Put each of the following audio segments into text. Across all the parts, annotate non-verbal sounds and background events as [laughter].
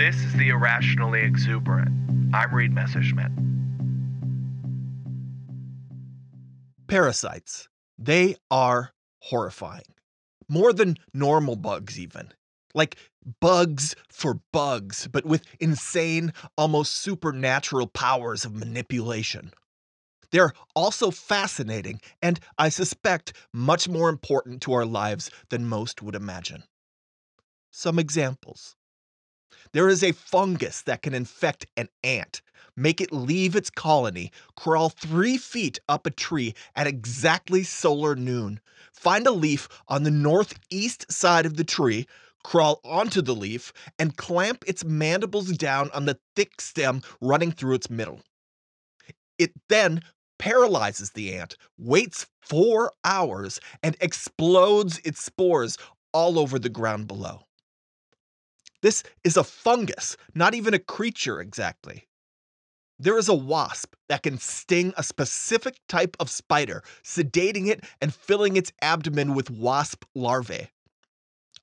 This is the Irrationally Exuberant. I'm Reed Messerschmidt. Parasites. They are horrifying. More than normal bugs, even. Like bugs for bugs, but with insane, almost supernatural powers of manipulation. They're also fascinating, and I suspect much more important to our lives than most would imagine. Some examples. There is a fungus that can infect an ant, make it leave its colony, crawl three feet up a tree at exactly solar noon, find a leaf on the northeast side of the tree, crawl onto the leaf, and clamp its mandibles down on the thick stem running through its middle. It then paralyzes the ant, waits four hours, and explodes its spores all over the ground below. This is a fungus, not even a creature exactly. There is a wasp that can sting a specific type of spider, sedating it and filling its abdomen with wasp larvae.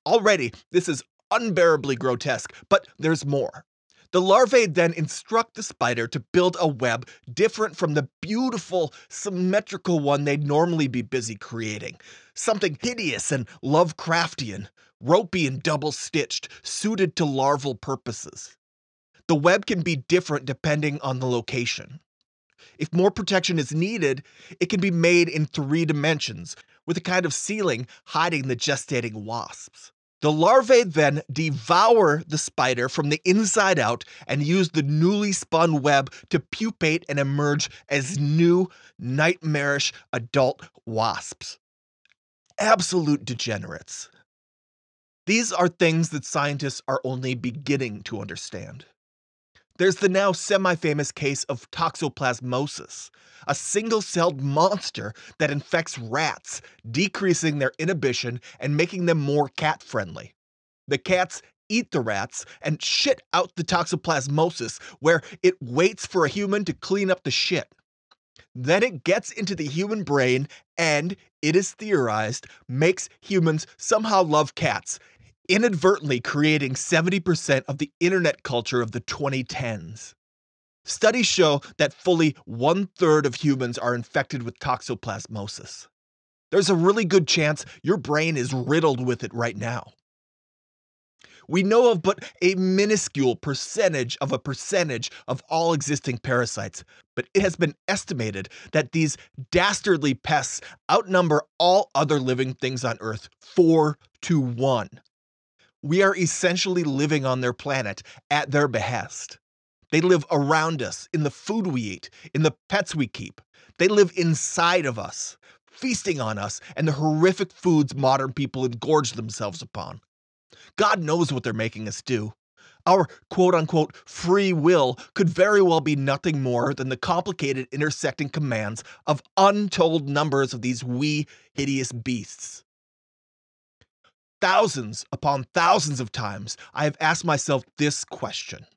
Already, this is unbearably grotesque, but there's more. The larvae then instruct the spider to build a web different from the beautiful, symmetrical one they'd normally be busy creating. Something hideous and Lovecraftian, ropey and double stitched, suited to larval purposes. The web can be different depending on the location. If more protection is needed, it can be made in three dimensions, with a kind of ceiling hiding the gestating wasps. The larvae then devour the spider from the inside out and use the newly spun web to pupate and emerge as new, nightmarish adult wasps. Absolute degenerates. These are things that scientists are only beginning to understand. There's the now semi famous case of toxoplasmosis, a single celled monster that infects rats, decreasing their inhibition and making them more cat friendly. The cats eat the rats and shit out the toxoplasmosis, where it waits for a human to clean up the shit. Then it gets into the human brain and, it is theorized, makes humans somehow love cats inadvertently creating 70% of the internet culture of the 2010s. Studies show that fully one third of humans are infected with toxoplasmosis. There's a really good chance your brain is riddled with it right now. We know of but a minuscule percentage of a percentage of all existing parasites, but it has been estimated that these dastardly pests outnumber all other living things on Earth 4 to 1 we are essentially living on their planet at their behest. They live around us, in the food we eat, in the pets we keep. They live inside of us, feasting on us and the horrific foods modern people engorge themselves upon. God knows what they're making us do. Our quote unquote free will could very well be nothing more than the complicated intersecting commands of untold numbers of these wee, hideous beasts. Thousands upon thousands of times, I have asked myself this question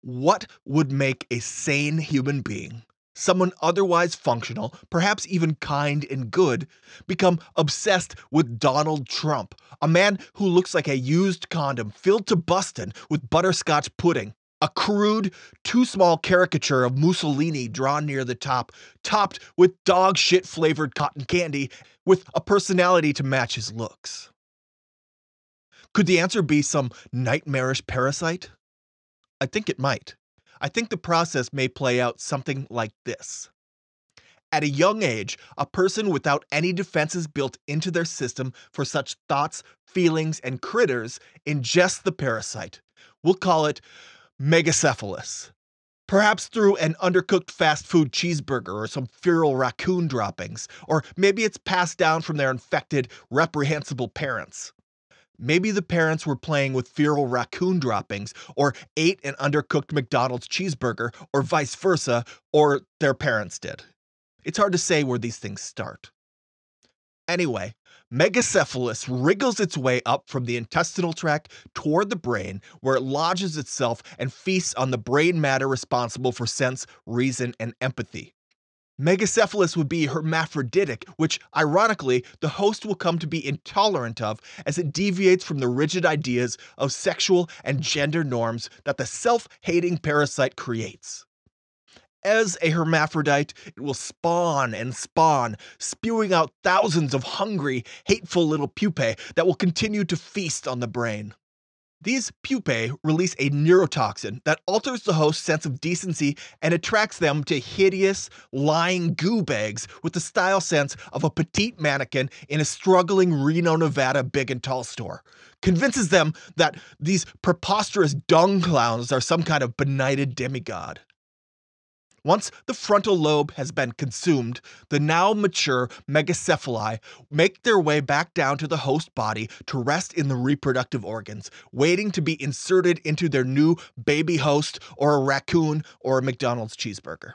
What would make a sane human being, someone otherwise functional, perhaps even kind and good, become obsessed with Donald Trump, a man who looks like a used condom filled to bustin' with butterscotch pudding? A crude, too small caricature of Mussolini drawn near the top, topped with dog shit flavored cotton candy, with a personality to match his looks. Could the answer be some nightmarish parasite? I think it might. I think the process may play out something like this. At a young age, a person without any defenses built into their system for such thoughts, feelings, and critters ingests the parasite. We'll call it megacephalus. Perhaps through an undercooked fast food cheeseburger or some feral raccoon droppings, or maybe it's passed down from their infected, reprehensible parents. Maybe the parents were playing with feral raccoon droppings, or ate an undercooked McDonald's cheeseburger, or vice versa, or their parents did. It's hard to say where these things start. Anyway, megacephalus wriggles its way up from the intestinal tract toward the brain, where it lodges itself and feasts on the brain matter responsible for sense, reason, and empathy. Megacephalus would be hermaphroditic, which, ironically, the host will come to be intolerant of as it deviates from the rigid ideas of sexual and gender norms that the self hating parasite creates. As a hermaphrodite, it will spawn and spawn, spewing out thousands of hungry, hateful little pupae that will continue to feast on the brain. These pupae release a neurotoxin that alters the host's sense of decency and attracts them to hideous, lying goo bags with the style sense of a petite mannequin in a struggling Reno, Nevada big and tall store. Convinces them that these preposterous dung clowns are some kind of benighted demigod. Once the frontal lobe has been consumed, the now mature megacephali make their way back down to the host body to rest in the reproductive organs, waiting to be inserted into their new baby host or a raccoon or a McDonald's cheeseburger.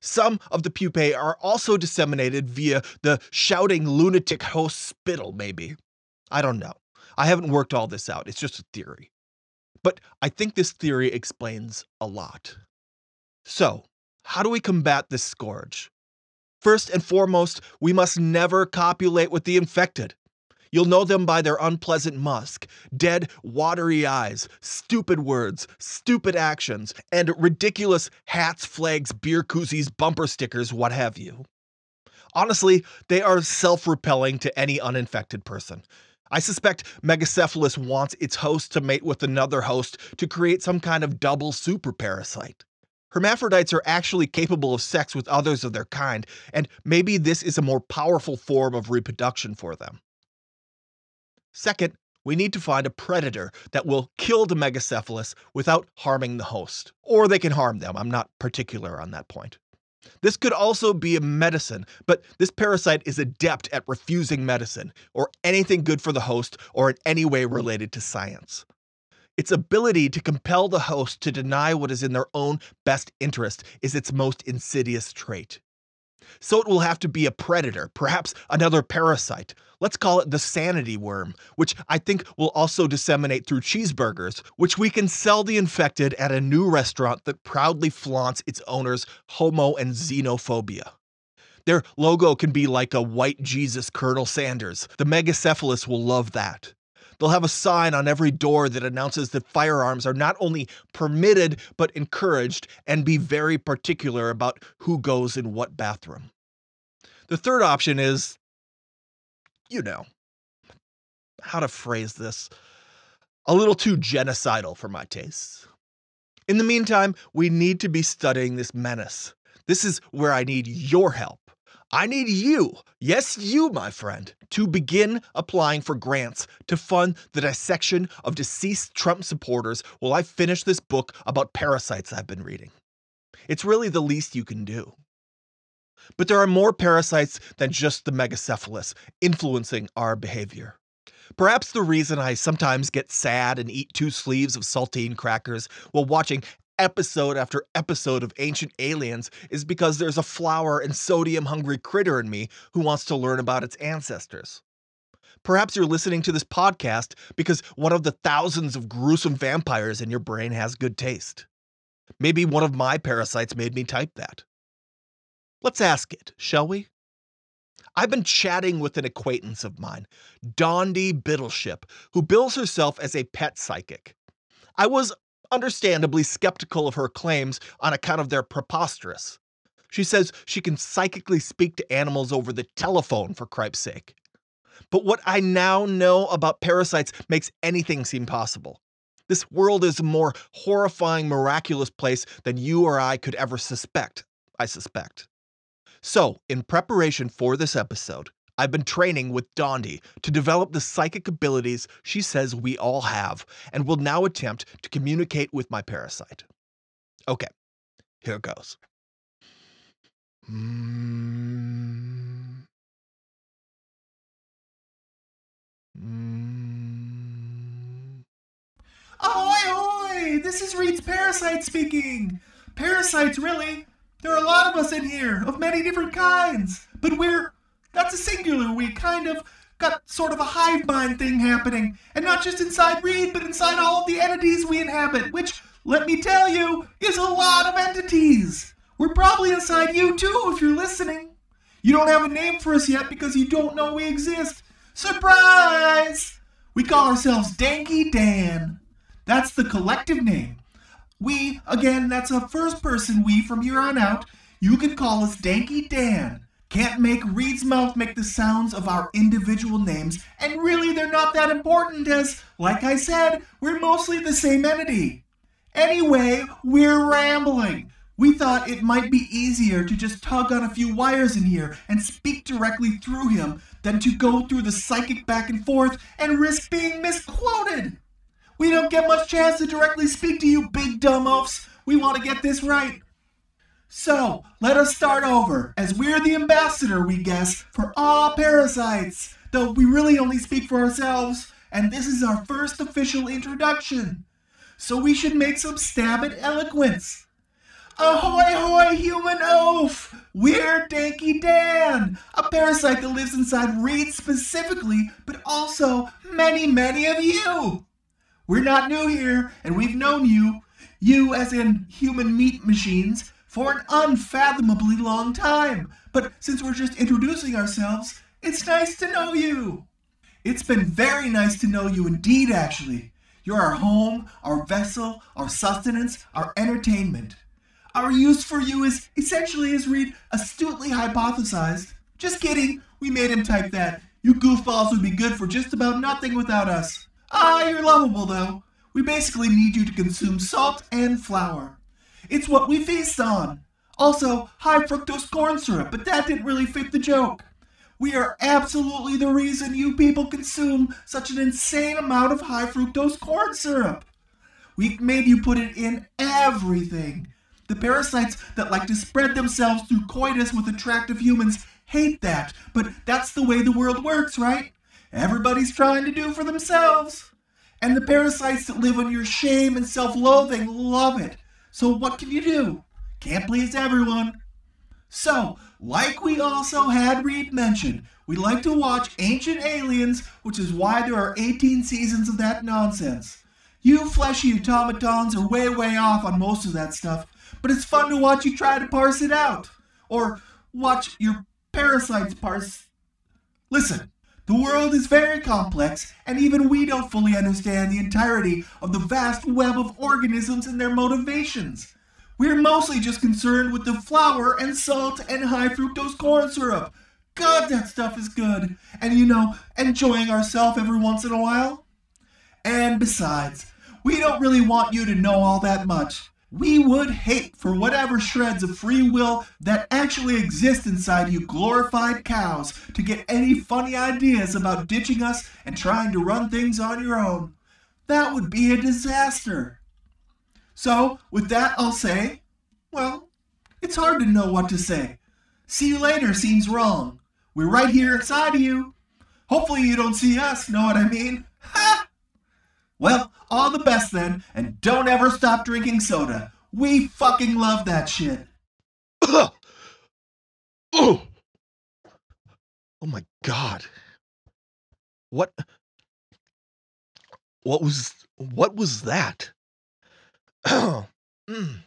Some of the pupae are also disseminated via the shouting lunatic host spittle, maybe. I don't know. I haven't worked all this out, it's just a theory. But I think this theory explains a lot. So, how do we combat this scourge? First and foremost, we must never copulate with the infected. You'll know them by their unpleasant musk, dead, watery eyes, stupid words, stupid actions, and ridiculous hats, flags, beer koozies, bumper stickers, what have you. Honestly, they are self repelling to any uninfected person. I suspect Megacephalus wants its host to mate with another host to create some kind of double super parasite. Hermaphrodites are actually capable of sex with others of their kind, and maybe this is a more powerful form of reproduction for them. Second, we need to find a predator that will kill the megacephalus without harming the host. Or they can harm them, I'm not particular on that point. This could also be a medicine, but this parasite is adept at refusing medicine, or anything good for the host, or in any way related to science. Its ability to compel the host to deny what is in their own best interest is its most insidious trait. So it will have to be a predator, perhaps another parasite. Let's call it the sanity worm, which I think will also disseminate through cheeseburgers, which we can sell the infected at a new restaurant that proudly flaunts its owner's homo and xenophobia. Their logo can be like a white Jesus Colonel Sanders. The megacephalus will love that. They'll have a sign on every door that announces that firearms are not only permitted, but encouraged, and be very particular about who goes in what bathroom. The third option is, you know, how to phrase this, a little too genocidal for my tastes. In the meantime, we need to be studying this menace. This is where I need your help. I need you, yes, you, my friend, to begin applying for grants to fund the dissection of deceased Trump supporters while I finish this book about parasites I've been reading. It's really the least you can do. But there are more parasites than just the megacephalus influencing our behavior. Perhaps the reason I sometimes get sad and eat two sleeves of saltine crackers while watching episode after episode of Ancient Aliens is because there's a flour and sodium hungry critter in me who wants to learn about its ancestors. Perhaps you're listening to this podcast because one of the thousands of gruesome vampires in your brain has good taste. Maybe one of my parasites made me type that. Let's ask it, shall we? I've been chatting with an acquaintance of mine, Dondi Biddleship, who bills herself as a pet psychic. I was understandably skeptical of her claims on account of their preposterous. She says she can psychically speak to animals over the telephone, for cripe's sake. But what I now know about parasites makes anything seem possible. This world is a more horrifying, miraculous place than you or I could ever suspect, I suspect. So, in preparation for this episode, I've been training with Dondi to develop the psychic abilities she says we all have and will now attempt to communicate with my parasite. Okay, here it goes. Ahoy, ahoy! This is Reed's Parasite speaking. Parasites, really? There are a lot of us in here, of many different kinds, but we're that's a singular. We kind of got sort of a hive mind thing happening. And not just inside Reed, but inside all of the entities we inhabit, which, let me tell you, is a lot of entities. We're probably inside you too if you're listening. You don't have a name for us yet because you don't know we exist. Surprise! We call ourselves Danky Dan. That's the collective name. We, again, that's a first person we from here on out. You can call us Danky Dan. Can't make Reed's mouth make the sounds of our individual names, and really they're not that important as, like I said, we're mostly the same entity. Anyway, we're rambling. We thought it might be easier to just tug on a few wires in here and speak directly through him than to go through the psychic back and forth and risk being misquoted. We don't get much chance to directly speak to you, big dumb oafs. We want to get this right. So, let us start over, as we're the ambassador, we guess, for all parasites, though we really only speak for ourselves, and this is our first official introduction. So we should make some stab at eloquence. Ahoy, hoy, human oaf! We're Danky Dan, a parasite that lives inside Reed specifically, but also many, many of you. We're not new here, and we've known you, you as in human meat machines, for an unfathomably long time. But since we're just introducing ourselves, it's nice to know you. It's been very nice to know you indeed, actually. You're our home, our vessel, our sustenance, our entertainment. Our use for you is essentially, as Reed astutely hypothesized. Just kidding, we made him type that. You goofballs would be good for just about nothing without us. Ah, you're lovable though. We basically need you to consume salt and flour. It's what we feast on. Also, high fructose corn syrup, but that didn't really fit the joke. We are absolutely the reason you people consume such an insane amount of high fructose corn syrup. We've made you put it in everything. The parasites that like to spread themselves through coitus with attractive humans hate that, but that's the way the world works, right? Everybody's trying to do for themselves. And the parasites that live on your shame and self loathing love it. So what can you do? Can't please everyone. So, like we also had Reed mention, we like to watch Ancient Aliens, which is why there are 18 seasons of that nonsense. You fleshy automatons are way, way off on most of that stuff, but it's fun to watch you try to parse it out. Or watch your parasites parse. Listen, the world is very complex, and even we don't fully understand the entirety of the vast web of organisms and their motivations. We're mostly just concerned with the flour and salt and high fructose corn syrup. God, that stuff is good. And you know, enjoying ourselves every once in a while. And besides, we don't really want you to know all that much. We would hate for whatever shreds of free will that actually exist inside you glorified cows to get any funny ideas about ditching us and trying to run things on your own. That would be a disaster. So, with that, I'll say, well, it's hard to know what to say. See you later seems wrong. We're right here inside of you. Hopefully, you don't see us, know what I mean? Ha! Well, all the best then, and don't ever stop drinking soda. We fucking love that shit. Oh. [coughs] Oh my god. What What was what was that? [coughs] Mm.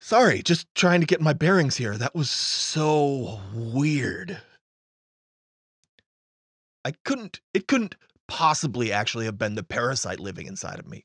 Sorry, just trying to get my bearings here. That was so weird. I couldn't it couldn't possibly actually have been the parasite living inside of me.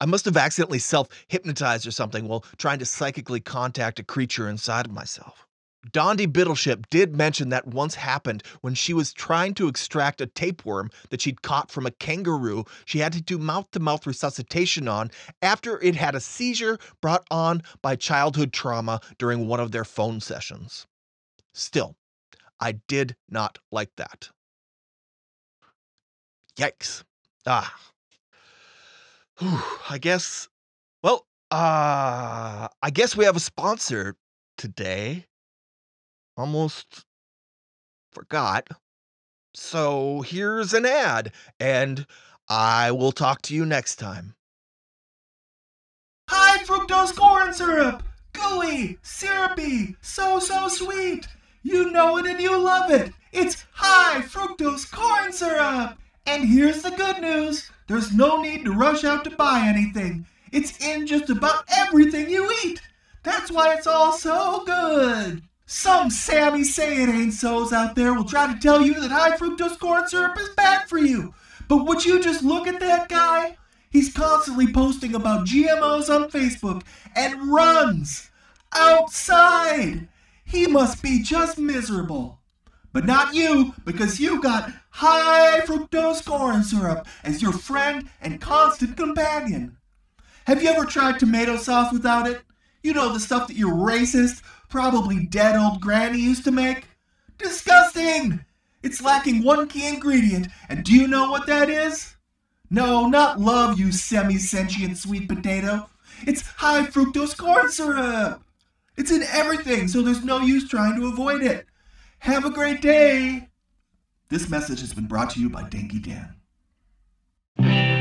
I must have accidentally self hypnotized or something while trying to psychically contact a creature inside of myself. Dondi Biddleship did mention that once happened when she was trying to extract a tapeworm that she'd caught from a kangaroo she had to do mouth to mouth resuscitation on after it had a seizure brought on by childhood trauma during one of their phone sessions. Still, I did not like that. Yikes. Ah. Whew, I guess, well, uh, I guess we have a sponsor today. Almost forgot. So here's an ad, and I will talk to you next time. High fructose corn syrup! Gooey, syrupy, so, so sweet! You know it and you love it! It's high fructose corn syrup! And here's the good news there's no need to rush out to buy anything. It's in just about everything you eat. That's why it's all so good. Some Sammy say it ain't so's out there will try to tell you that high fructose corn syrup is bad for you. But would you just look at that guy? He's constantly posting about GMOs on Facebook and runs outside. He must be just miserable. But not you, because you got high fructose corn syrup as your friend and constant companion. Have you ever tried tomato sauce without it? You know the stuff that your racist, probably dead old granny used to make? Disgusting! It's lacking one key ingredient, and do you know what that is? No, not love, you semi sentient sweet potato. It's high fructose corn syrup. It's in everything, so there's no use trying to avoid it. Have a great day. This message has been brought to you by Danky Dan.